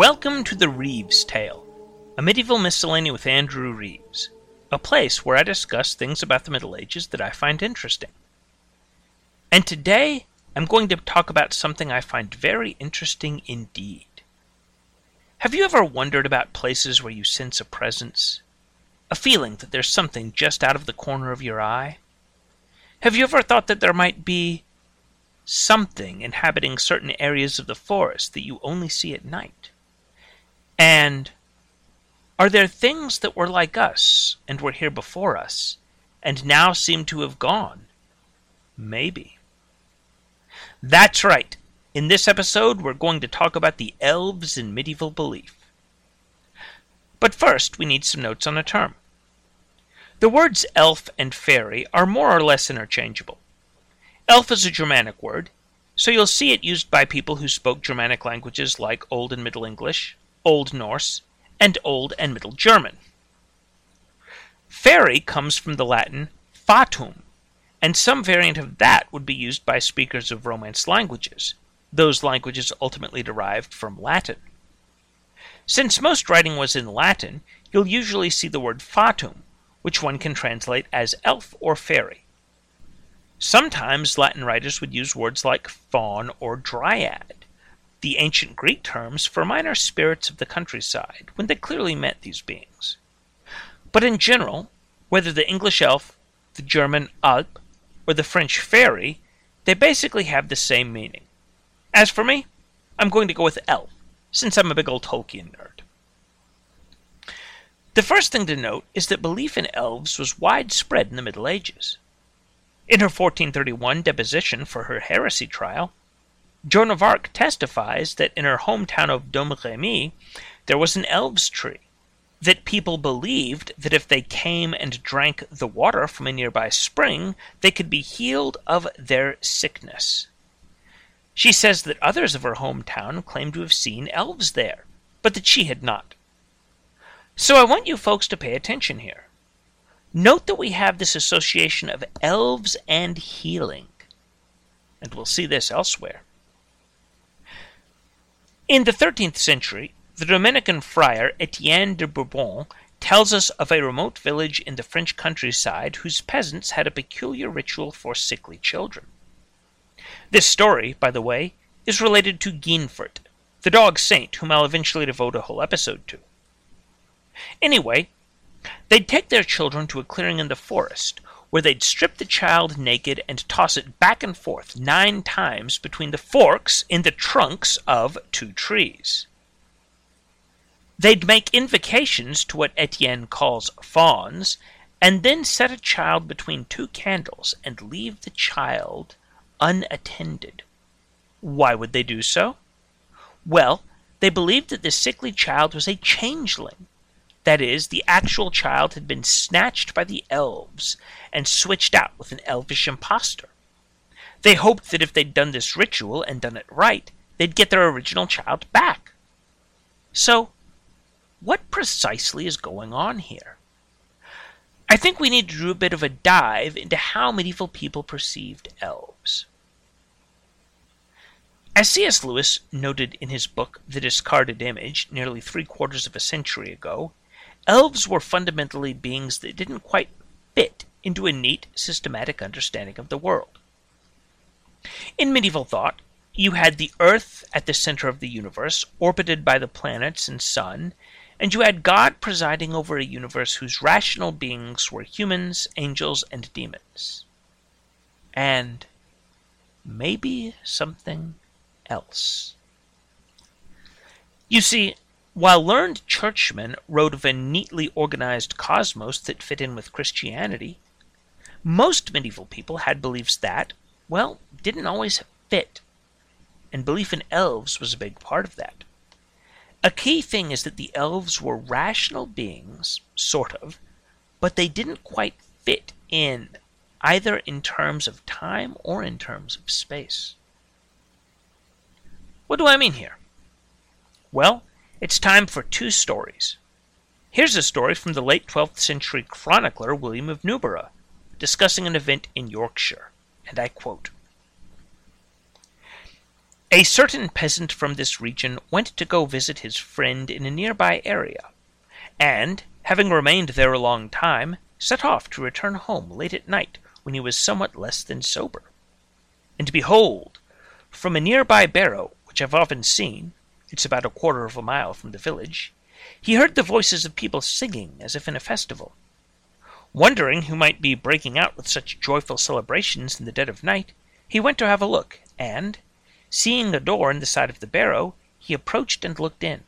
Welcome to the Reeves Tale, a medieval miscellany with Andrew Reeves, a place where I discuss things about the Middle Ages that I find interesting. And today I'm going to talk about something I find very interesting indeed. Have you ever wondered about places where you sense a presence? A feeling that there's something just out of the corner of your eye? Have you ever thought that there might be something inhabiting certain areas of the forest that you only see at night? And are there things that were like us and were here before us and now seem to have gone? Maybe. That's right. In this episode, we're going to talk about the elves in medieval belief. But first, we need some notes on a term. The words elf and fairy are more or less interchangeable. Elf is a Germanic word, so you'll see it used by people who spoke Germanic languages like Old and Middle English, Old Norse, and Old and Middle German. Fairy comes from the Latin fatum, and some variant of that would be used by speakers of Romance languages, those languages ultimately derived from Latin. Since most writing was in Latin, you'll usually see the word fatum, which one can translate as elf or fairy. Sometimes Latin writers would use words like faun or dryad, the ancient Greek terms for minor spirits of the countryside, when they clearly meant these beings. But in general, whether the English elf, the German Alp, or the French fairy, they basically have the same meaning. As for me, I'm going to go with elf, since I'm a big old Tolkien nerd. The first thing to note is that belief in elves was widespread in the Middle Ages. In her 1431 deposition for her heresy trial, Joan of Arc testifies that in her hometown of Domremy there was an elves tree, that people believed that if they came and drank the water from a nearby spring, they could be healed of their sickness. She says that others of her hometown claimed to have seen elves there, but that she had not. So I want you folks to pay attention here. Note that we have this association of elves and healing, and we'll see this elsewhere. In the 13th century, the Dominican friar Etienne de Bourbon tells us of a remote village in the French countryside whose peasants had a peculiar ritual for sickly children. This story, by the way, is related to Guinefort, the dog saint whom I'll eventually devote a whole episode to. Anyway, They'd take their children to a clearing in the forest, where they'd strip the child naked and toss it back and forth nine times between the forks in the trunks of two trees. They'd make invocations to what Etienne calls fauns, and then set a child between two candles and leave the child unattended. Why would they do so? Well, they believed that the sickly child was a changeling, that is, the actual child had been snatched by the elves and switched out with an elvish impostor. They hoped that if they'd done this ritual and done it right, they'd get their original child back. So, what precisely is going on here? I think we need to do a bit of a dive into how medieval people perceived elves. As C.S. Lewis noted in his book The Discarded Image nearly three quarters of a century ago, elves were fundamentally beings that didn't quite fit into a neat, systematic understanding of the world. In medieval thought, you had the earth at the center of the universe, orbited by the planets and sun, and you had God presiding over a universe whose rational beings were humans, angels, and demons. And maybe something else. You see, while learned churchmen wrote of a neatly organized cosmos that fit in with Christianity, most medieval people had beliefs that, well, didn't always fit. And belief in elves was a big part of that. A key thing is that the elves were rational beings, sort of, but they didn't quite fit in, either in terms of time or in terms of space. What do I mean here? Well, it's time for two stories. Here's a story from the late 12th century chronicler William of Newburgh, discussing an event in Yorkshire, and I quote A certain peasant from this region went to go visit his friend in a nearby area, and, having remained there a long time, set off to return home late at night when he was somewhat less than sober. And behold, from a nearby barrow, which I've often seen, it's about a quarter of a mile from the village, he heard the voices of people singing as if in a festival. Wondering who might be breaking out with such joyful celebrations in the dead of night, he went to have a look, and, seeing a door in the side of the barrow, he approached and looked in.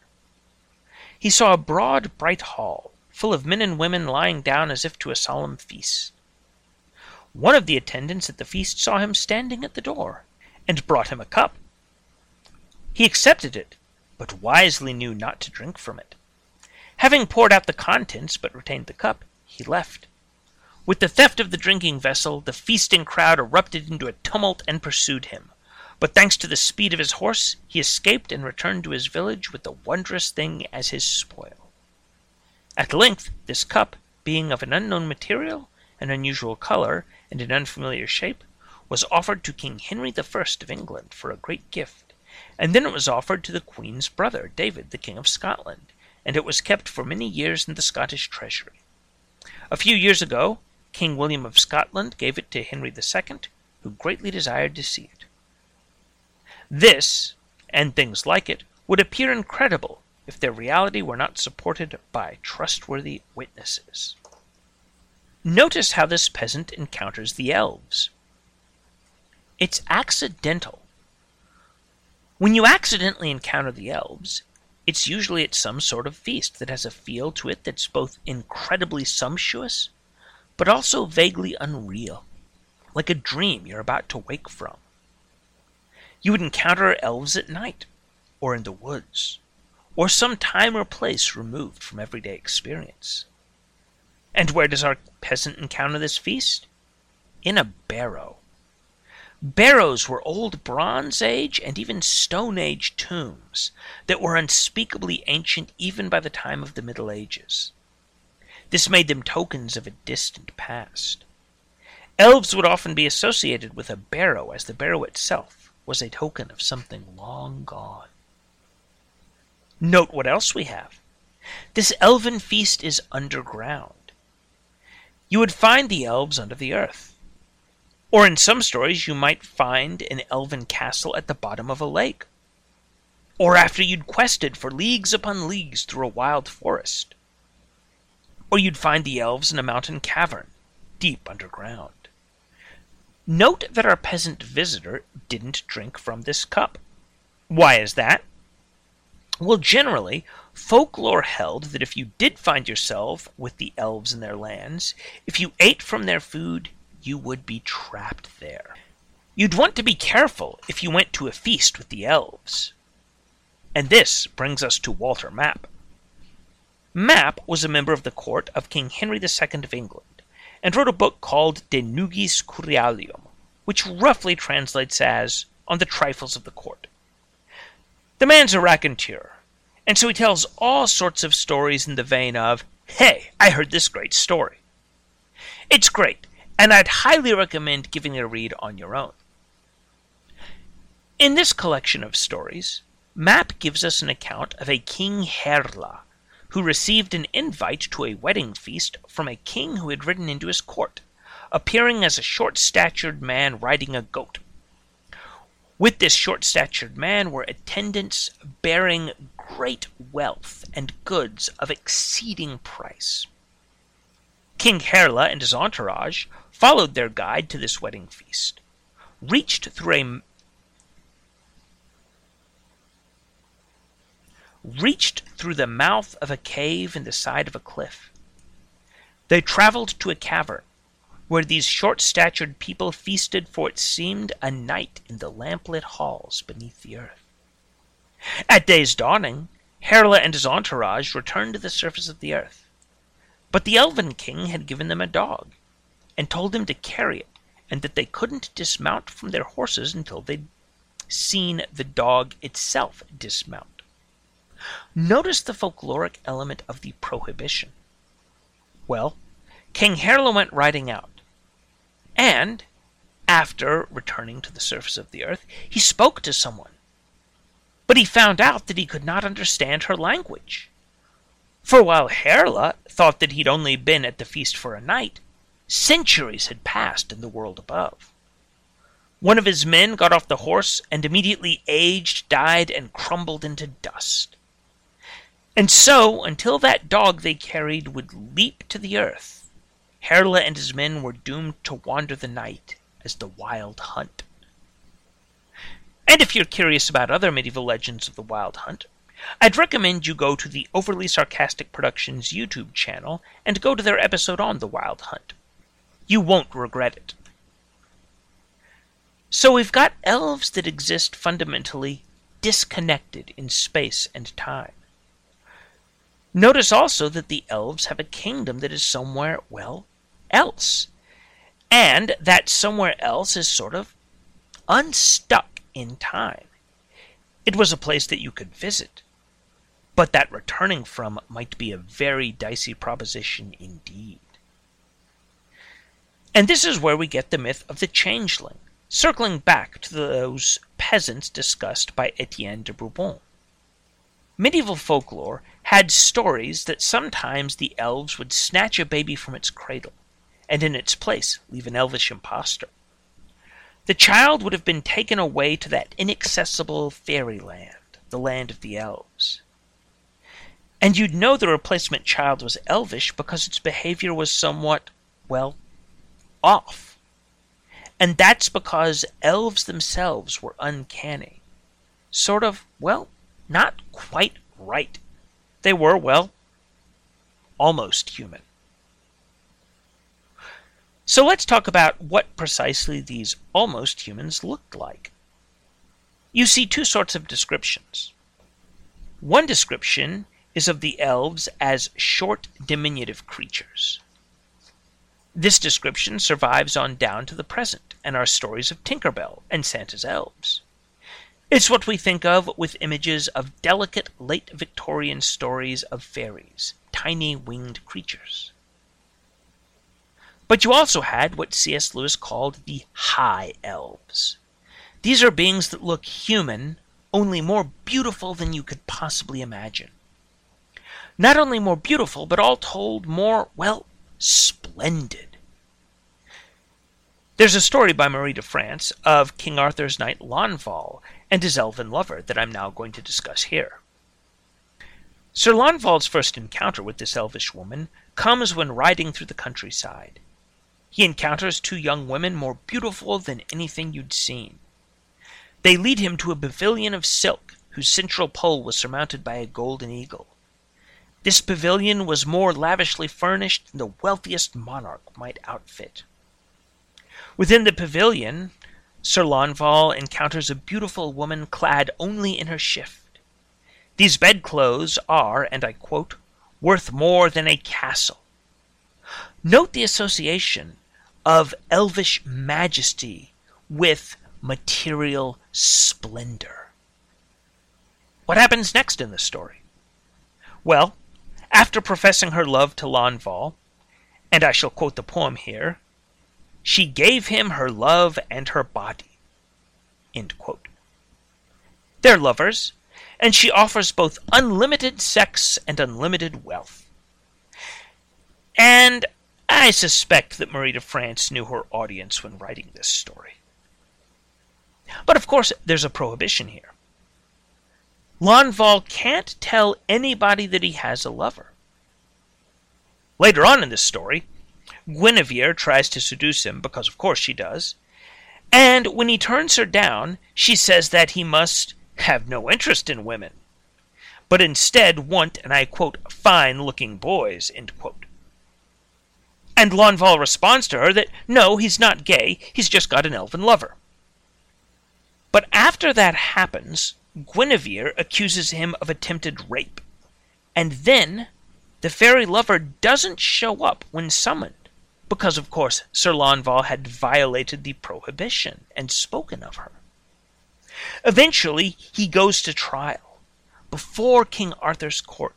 He saw a broad, bright hall, full of men and women lying down as if to a solemn feast. One of the attendants at the feast saw him standing at the door, and brought him a cup. He accepted it, but wisely knew not to drink from it. Having poured out the contents, but retained the cup, he left. With the theft of the drinking vessel, the feasting crowd erupted into a tumult and pursued him. But thanks to the speed of his horse, he escaped and returned to his village with the wondrous thing as his spoil. At length, this cup, being of an unknown material, an unusual color, and an unfamiliar shape, was offered to King Henry I of England for a great gift, and then it was offered to the Queen's brother, David, the King of Scotland, and it was kept for many years in the Scottish treasury. A few years ago, King William of Scotland gave it to Henry II, who greatly desired to see it. This, and things like it, would appear incredible if their reality were not supported by trustworthy witnesses. Notice how this peasant encounters the elves. It's accidental. When you accidentally encounter the elves, it's usually at some sort of feast that has a feel to it that's both incredibly sumptuous, but also vaguely unreal, like a dream you're about to wake from. You would encounter elves at night, or in the woods, or some time or place removed from everyday experience. And where does our peasant encounter this feast? In a barrow. Barrows were old Bronze Age and even Stone Age tombs that were unspeakably ancient even by the time of the Middle Ages. This made them tokens of a distant past. Elves would often be associated with a barrow, as the barrow itself was a token of something long gone. Note what else we have. This elven feast is underground. You would find the elves under the earth. Or in some stories, you might find an elven castle at the bottom of a lake. Or after you'd quested for leagues upon leagues through a wild forest. Or you'd find the elves in a mountain cavern, deep underground. Note that our peasant visitor didn't drink from this cup. Why is that? Well, generally, folklore held that if you did find yourself with the elves in their lands, if you ate from their food, you would be trapped there. You'd want to be careful if you went to a feast with the elves. And this brings us to Walter Map. Map was a member of the court of King Henry II of England, and wrote a book called De Nugis Curialium, which roughly translates as On the Trifles of the Court. The man's a raconteur, and so he tells all sorts of stories in the vein of, Hey, I heard this great story. It's great, and I'd highly recommend giving it a read on your own. In this collection of stories, Map gives us an account of a King Herla, who received an invite to a wedding feast from a king who had ridden into his court, appearing as a short statured man riding a goat. With this short statured man were attendants bearing great wealth and goods of exceeding price. King Herla and his entourage followed their guide to this wedding feast, reached through a reached through the mouth of a cave in the side of a cliff. They traveled to a cavern, where these short statured people feasted for it seemed a night in the lamplit halls beneath the earth. At day's dawning, Herla and his entourage returned to the surface of the earth. But the Elven King had given them a dog, and told them to carry it, and that they couldn't dismount from their horses until they'd seen the dog itself dismount. Notice the folkloric element of the prohibition. Well, King Herla went riding out, and, after returning to the surface of the earth, he spoke to someone but he found out that he could not understand her language. For while Herla thought that he'd only been at the feast for a night, centuries had passed in the world above. One of his men got off the horse and immediately aged, died, and crumbled into dust. And so, until that dog they carried would leap to the earth, Herla and his men were doomed to wander the night as the Wild Hunt. And if you're curious about other medieval legends of the Wild Hunt, I'd recommend you go to the Overly Sarcastic Productions YouTube channel and go to their episode on the Wild Hunt. You won't regret it. So we've got elves that exist fundamentally disconnected in space and time. Notice also that the elves have a kingdom that is somewhere, well, else. And that somewhere else is sort of unstuck in time. It was a place that you could visit, but that returning from might be a very dicey proposition indeed. And this is where we get the myth of the changeling, circling back to those peasants discussed by Etienne de Bourbon. Medieval folklore had stories that sometimes the elves would snatch a baby from its cradle, and in its place leave an elvish impostor. The child would have been taken away to that inaccessible fairyland, the land of the elves. And you'd know the replacement child was elvish because its behavior was somewhat, well, off. And that's because elves themselves were uncanny. Sort of, well, not quite right. They were, well, almost human. So let's talk about what precisely these almost humans looked like. You see two sorts of descriptions. One description is of the elves as short, diminutive creatures. This description survives on down to the present and our stories of Tinker Bell and Santa's elves. It's what we think of with images of delicate late Victorian stories of fairies, tiny winged creatures. But you also had what C.S. Lewis called the high elves. These are beings that look human, only more beautiful than you could possibly imagine. Not only more beautiful, but all told more, well, splendid. There's a story by Marie de France of King Arthur's knight Launfal and his elven lover that I'm now going to discuss here. Sir Launfal's first encounter with this elvish woman comes when riding through the countryside. He encounters two young women more beautiful than anything you'd seen. They lead him to a pavilion of silk whose central pole was surmounted by a golden eagle. This pavilion was more lavishly furnished than the wealthiest monarch might outfit. Within the pavilion, Sir Launfal encounters a beautiful woman clad only in her shift. These bedclothes are, and I quote, worth more than a castle. Note the association of elvish majesty with material splendor. What happens next in the story? Well, after professing her love to Launfal, and I shall quote the poem here, she gave him her love and her body. They're lovers, and she offers both unlimited sex and unlimited wealth. And I suspect that Marie de France knew her audience when writing this story. But of course, there's a prohibition here. Launfal can't tell anybody that he has a lover. Later on in this story, Guinevere tries to seduce him, because of course she does, and when he turns her down, she says that he must have no interest in women, but instead want, and I quote, fine looking boys, end quote. And Launfal responds to her that no, he's not gay, he's just got an elven lover. But after that happens, Guinevere accuses him of attempted rape. And then the fairy lover doesn't show up when summoned, because of course Sir Launfal had violated the prohibition and spoken of her. Eventually, he goes to trial before King Arthur's court.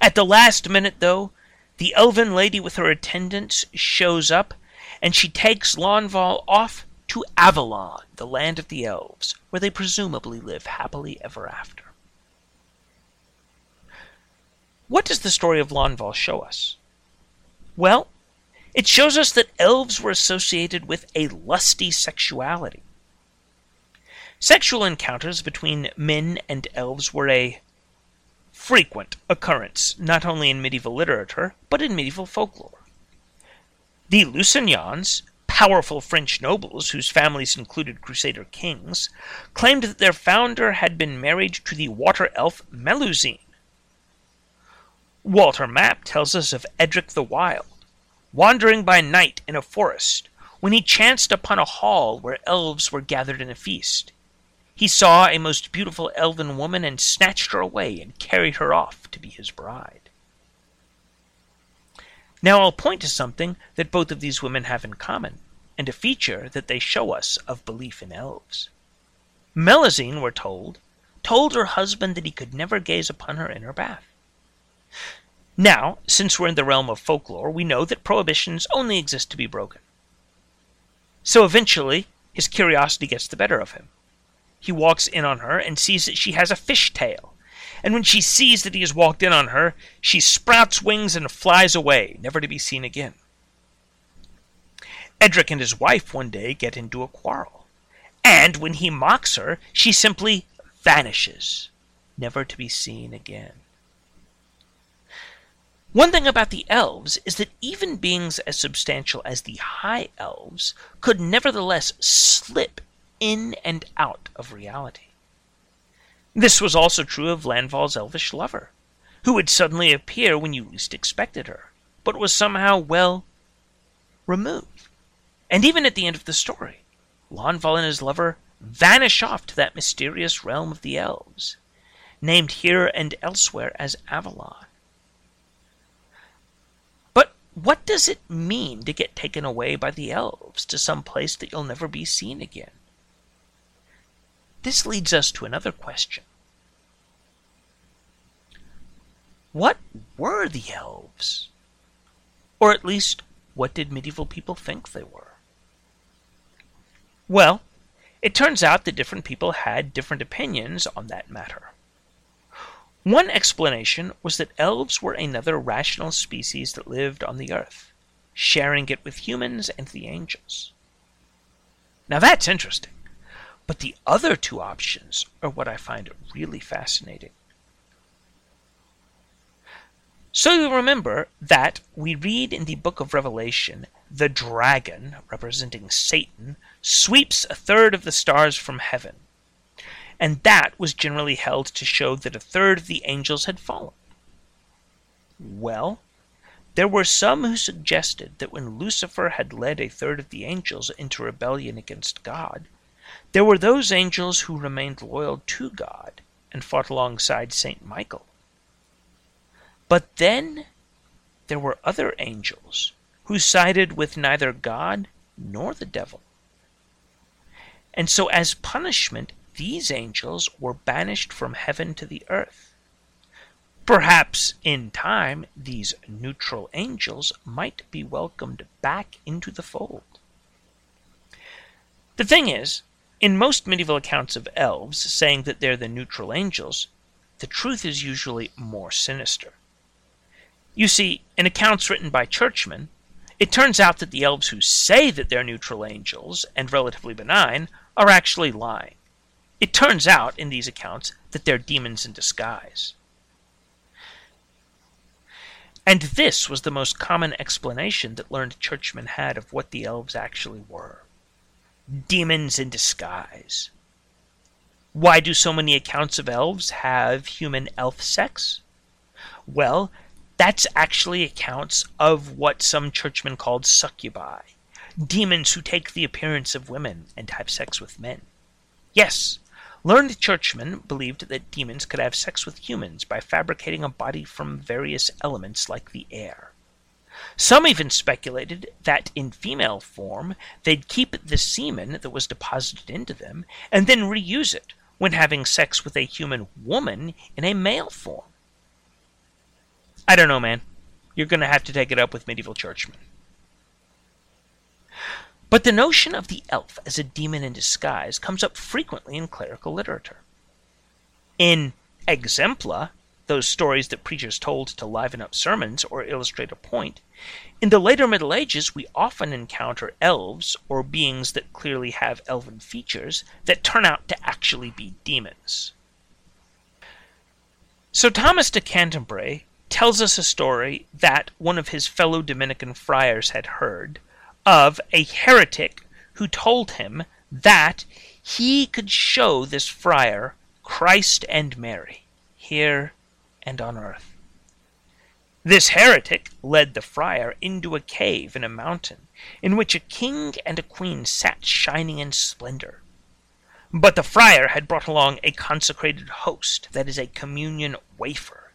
At the last minute, though, the elven lady with her attendants shows up, and she takes Launfal off to Avalon, the land of the elves, where they presumably live happily ever after. What does the story of Lanval show us? Well, it shows us that elves were associated with a lusty sexuality. Sexual encounters between men and elves were a frequent occurrence, not only in medieval literature, but in medieval folklore. The Lusignans, powerful French nobles whose families included Crusader kings, claimed that their founder had been married to the water elf Melusine. Walter Map tells us of Edric the Wild, wandering by night in a forest, when he chanced upon a hall where elves were gathered in a feast. He saw a most beautiful elven woman and snatched her away and carried her off to be his bride. Now I'll point to something that both of these women have in common, and a feature that they show us of belief in elves. Melusine, we're told, told her husband that he could never gaze upon her in her bath. Now, since we're in the realm of folklore, we know that prohibitions only exist to be broken. So eventually, his curiosity gets the better of him. He walks in on her and sees that she has a fish tail. And when she sees that he has walked in on her, she sprouts wings and flies away, never to be seen again. Edric and his wife one day get into a quarrel. And when he mocks her, she simply vanishes, never to be seen again. One thing about the elves is that even beings as substantial as the high elves could nevertheless slip in and out of reality. This was also true of Lanval's elvish lover, who would suddenly appear when you least expected her, but was somehow, well, removed. And even at the end of the story, Lanval and his lover vanish off to that mysterious realm of the elves, named here and elsewhere as Avalon. But what does it mean to get taken away by the elves to some place that you'll never be seen again? This leads us to another question. What were the elves? Or at least, what did medieval people think they were? Well, it turns out that different people had different opinions on that matter. One explanation was that elves were another rational species that lived on the earth, sharing it with humans and the angels. Now that's interesting. But the other two options are what I find really fascinating. So you remember that we read in the book of Revelation the dragon, representing Satan, sweeps a third of the stars from heaven. And that was generally held to show that a third of the angels had fallen. Well, there were some who suggested that when Lucifer had led a third of the angels into rebellion against God, there were those angels who remained loyal to God and fought alongside St. Michael. But then there were other angels who sided with neither God nor the devil. And so, as punishment, these angels were banished from heaven to the earth. Perhaps in time these neutral angels might be welcomed back into the fold. The thing is, in most medieval accounts of elves saying that they're the neutral angels, the truth is usually more sinister. You see, in accounts written by churchmen, it turns out that the elves who say that they're neutral angels and relatively benign are actually lying. It turns out, in these accounts, that they're demons in disguise. And this was the most common explanation that learned churchmen had of what the elves actually were demons in disguise. Why do so many accounts of elves have human elf sex? Well, that's actually accounts of what some churchmen called succubi, demons who take the appearance of women and have sex with men. Yes, learned churchmen believed that demons could have sex with humans by fabricating a body from various elements like the air. Some even speculated that in female form they'd keep the semen that was deposited into them and then reuse it when having sex with a human woman in a male form. I don't know, man. You're going to have to take it up with medieval churchmen. But the notion of the elf as a demon in disguise comes up frequently in clerical literature. In exempla, those stories that preachers told to liven up sermons or illustrate a point, in the later Middle Ages we often encounter elves, or beings that clearly have elven features, that turn out to actually be demons. So Thomas de Cantimpré tells us a story that one of his fellow Dominican friars had heard of a heretic who told him that he could show this friar Christ and Mary here and on earth. This heretic led the friar into a cave in a mountain in which a king and a queen sat shining in splendor. But the friar had brought along a consecrated host, that is, a communion wafer.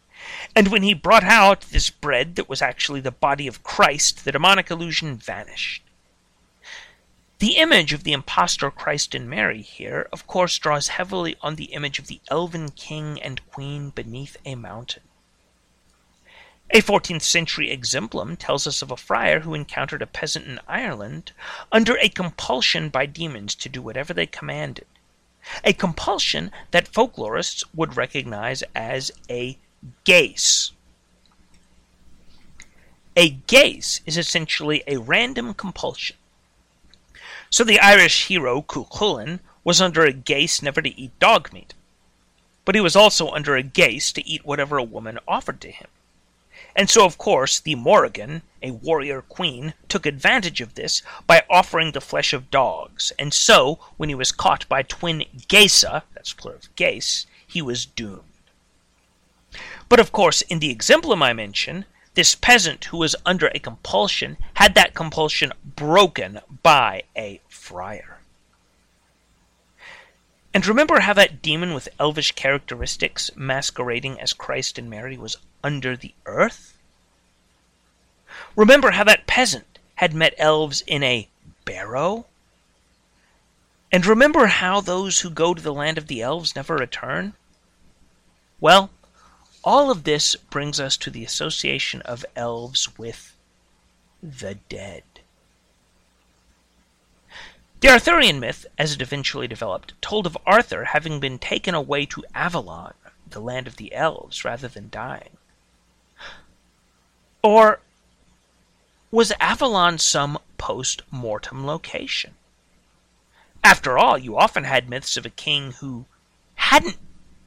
And when he brought out this bread that was actually the body of Christ, the demonic illusion vanished. The image of the impostor Christ and Mary here, of course, draws heavily on the image of the elven king and queen beneath a mountain. A 14th century exemplum tells us of a friar who encountered a peasant in Ireland under a compulsion by demons to do whatever they commanded. A compulsion that folklorists would recognize as a geas. A geas is essentially a random compulsion so the Irish hero Cuchulainn was under a geas never to eat dog meat. But he was also under a geas to eat whatever a woman offered to him. And so, of course, the Morrigan, a warrior queen, took advantage of this by offering the flesh of dogs, and so, when he was caught by twin geasa, that's plural of geas, he was doomed. But of course, in the exemplum I mention, this peasant who was under a compulsion had that compulsion broken by a friar. And remember how that demon with elvish characteristics masquerading as Christ and Mary was under the earth? Remember how that peasant had met elves in a barrow? And remember how those who go to the land of the elves never return? Well, all of this brings us to the association of elves with the dead. The Arthurian myth, as it eventually developed, told of Arthur having been taken away to Avalon, the land of the elves, rather than dying. Or was Avalon some post mortem location? After all, you often had myths of a king who hadn't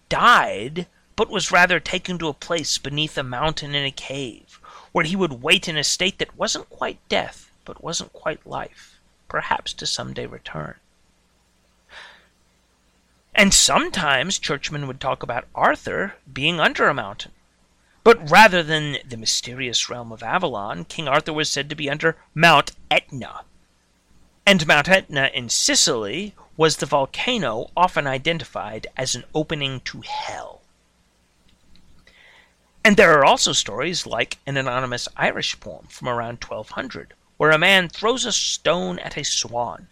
died but was rather taken to a place beneath a mountain in a cave, where he would wait in a state that wasn't quite death, but wasn't quite life, perhaps to some day return. And sometimes churchmen would talk about Arthur being under a mountain. But rather than the mysterious realm of Avalon, King Arthur was said to be under Mount Etna. And Mount Etna in Sicily was the volcano often identified as an opening to hell. And there are also stories like an anonymous Irish poem from around 1200, where a man throws a stone at a swan,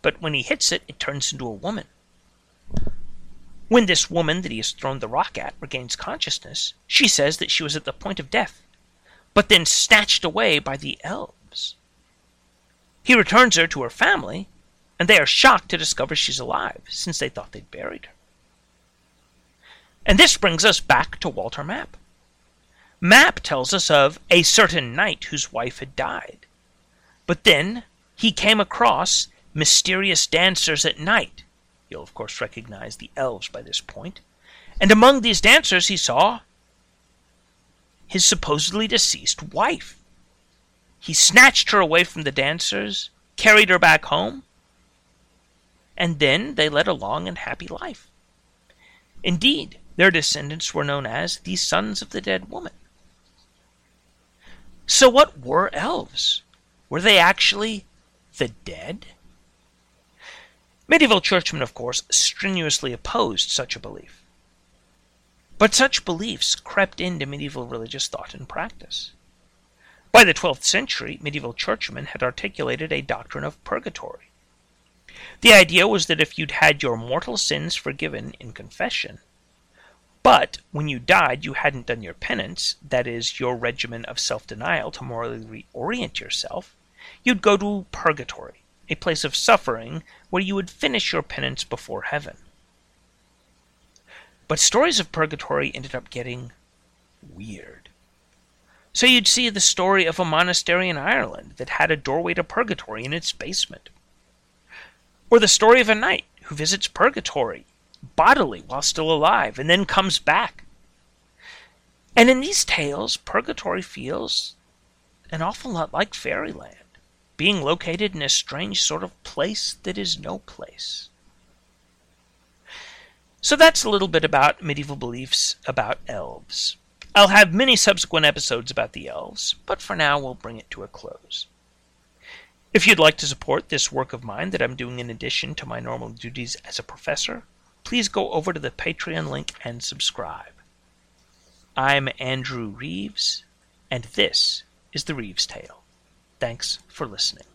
but when he hits it, it turns into a woman. When this woman that he has thrown the rock at regains consciousness, she says that she was at the point of death, but then snatched away by the elves. He returns her to her family, and they are shocked to discover she's alive, since they thought they'd buried her. And this brings us back to Walter Map. Map tells us of a certain knight whose wife had died. But then he came across mysterious dancers at night. You'll, of course, recognize the elves by this point. And among these dancers he saw his supposedly deceased wife. He snatched her away from the dancers, carried her back home, and then they led a long and happy life. Indeed, their descendants were known as the sons of the dead woman. So, what were elves? Were they actually the dead? Medieval churchmen, of course, strenuously opposed such a belief. But such beliefs crept into medieval religious thought and practice. By the 12th century, medieval churchmen had articulated a doctrine of purgatory. The idea was that if you'd had your mortal sins forgiven in confession, but when you died, you hadn't done your penance, that is, your regimen of self denial to morally reorient yourself, you'd go to purgatory, a place of suffering where you would finish your penance before heaven. But stories of purgatory ended up getting weird. So you'd see the story of a monastery in Ireland that had a doorway to purgatory in its basement. Or the story of a knight who visits purgatory bodily while still alive and then comes back. And in these tales, purgatory feels an awful lot like fairyland, being located in a strange sort of place that is no place. So that's a little bit about medieval beliefs about elves. I'll have many subsequent episodes about the elves, but for now we'll bring it to a close. If you'd like to support this work of mine that I'm doing in addition to my normal duties as a professor, please go over to the Patreon link and subscribe. I'm Andrew Reeves, and this is The Reeves Tale. Thanks for listening.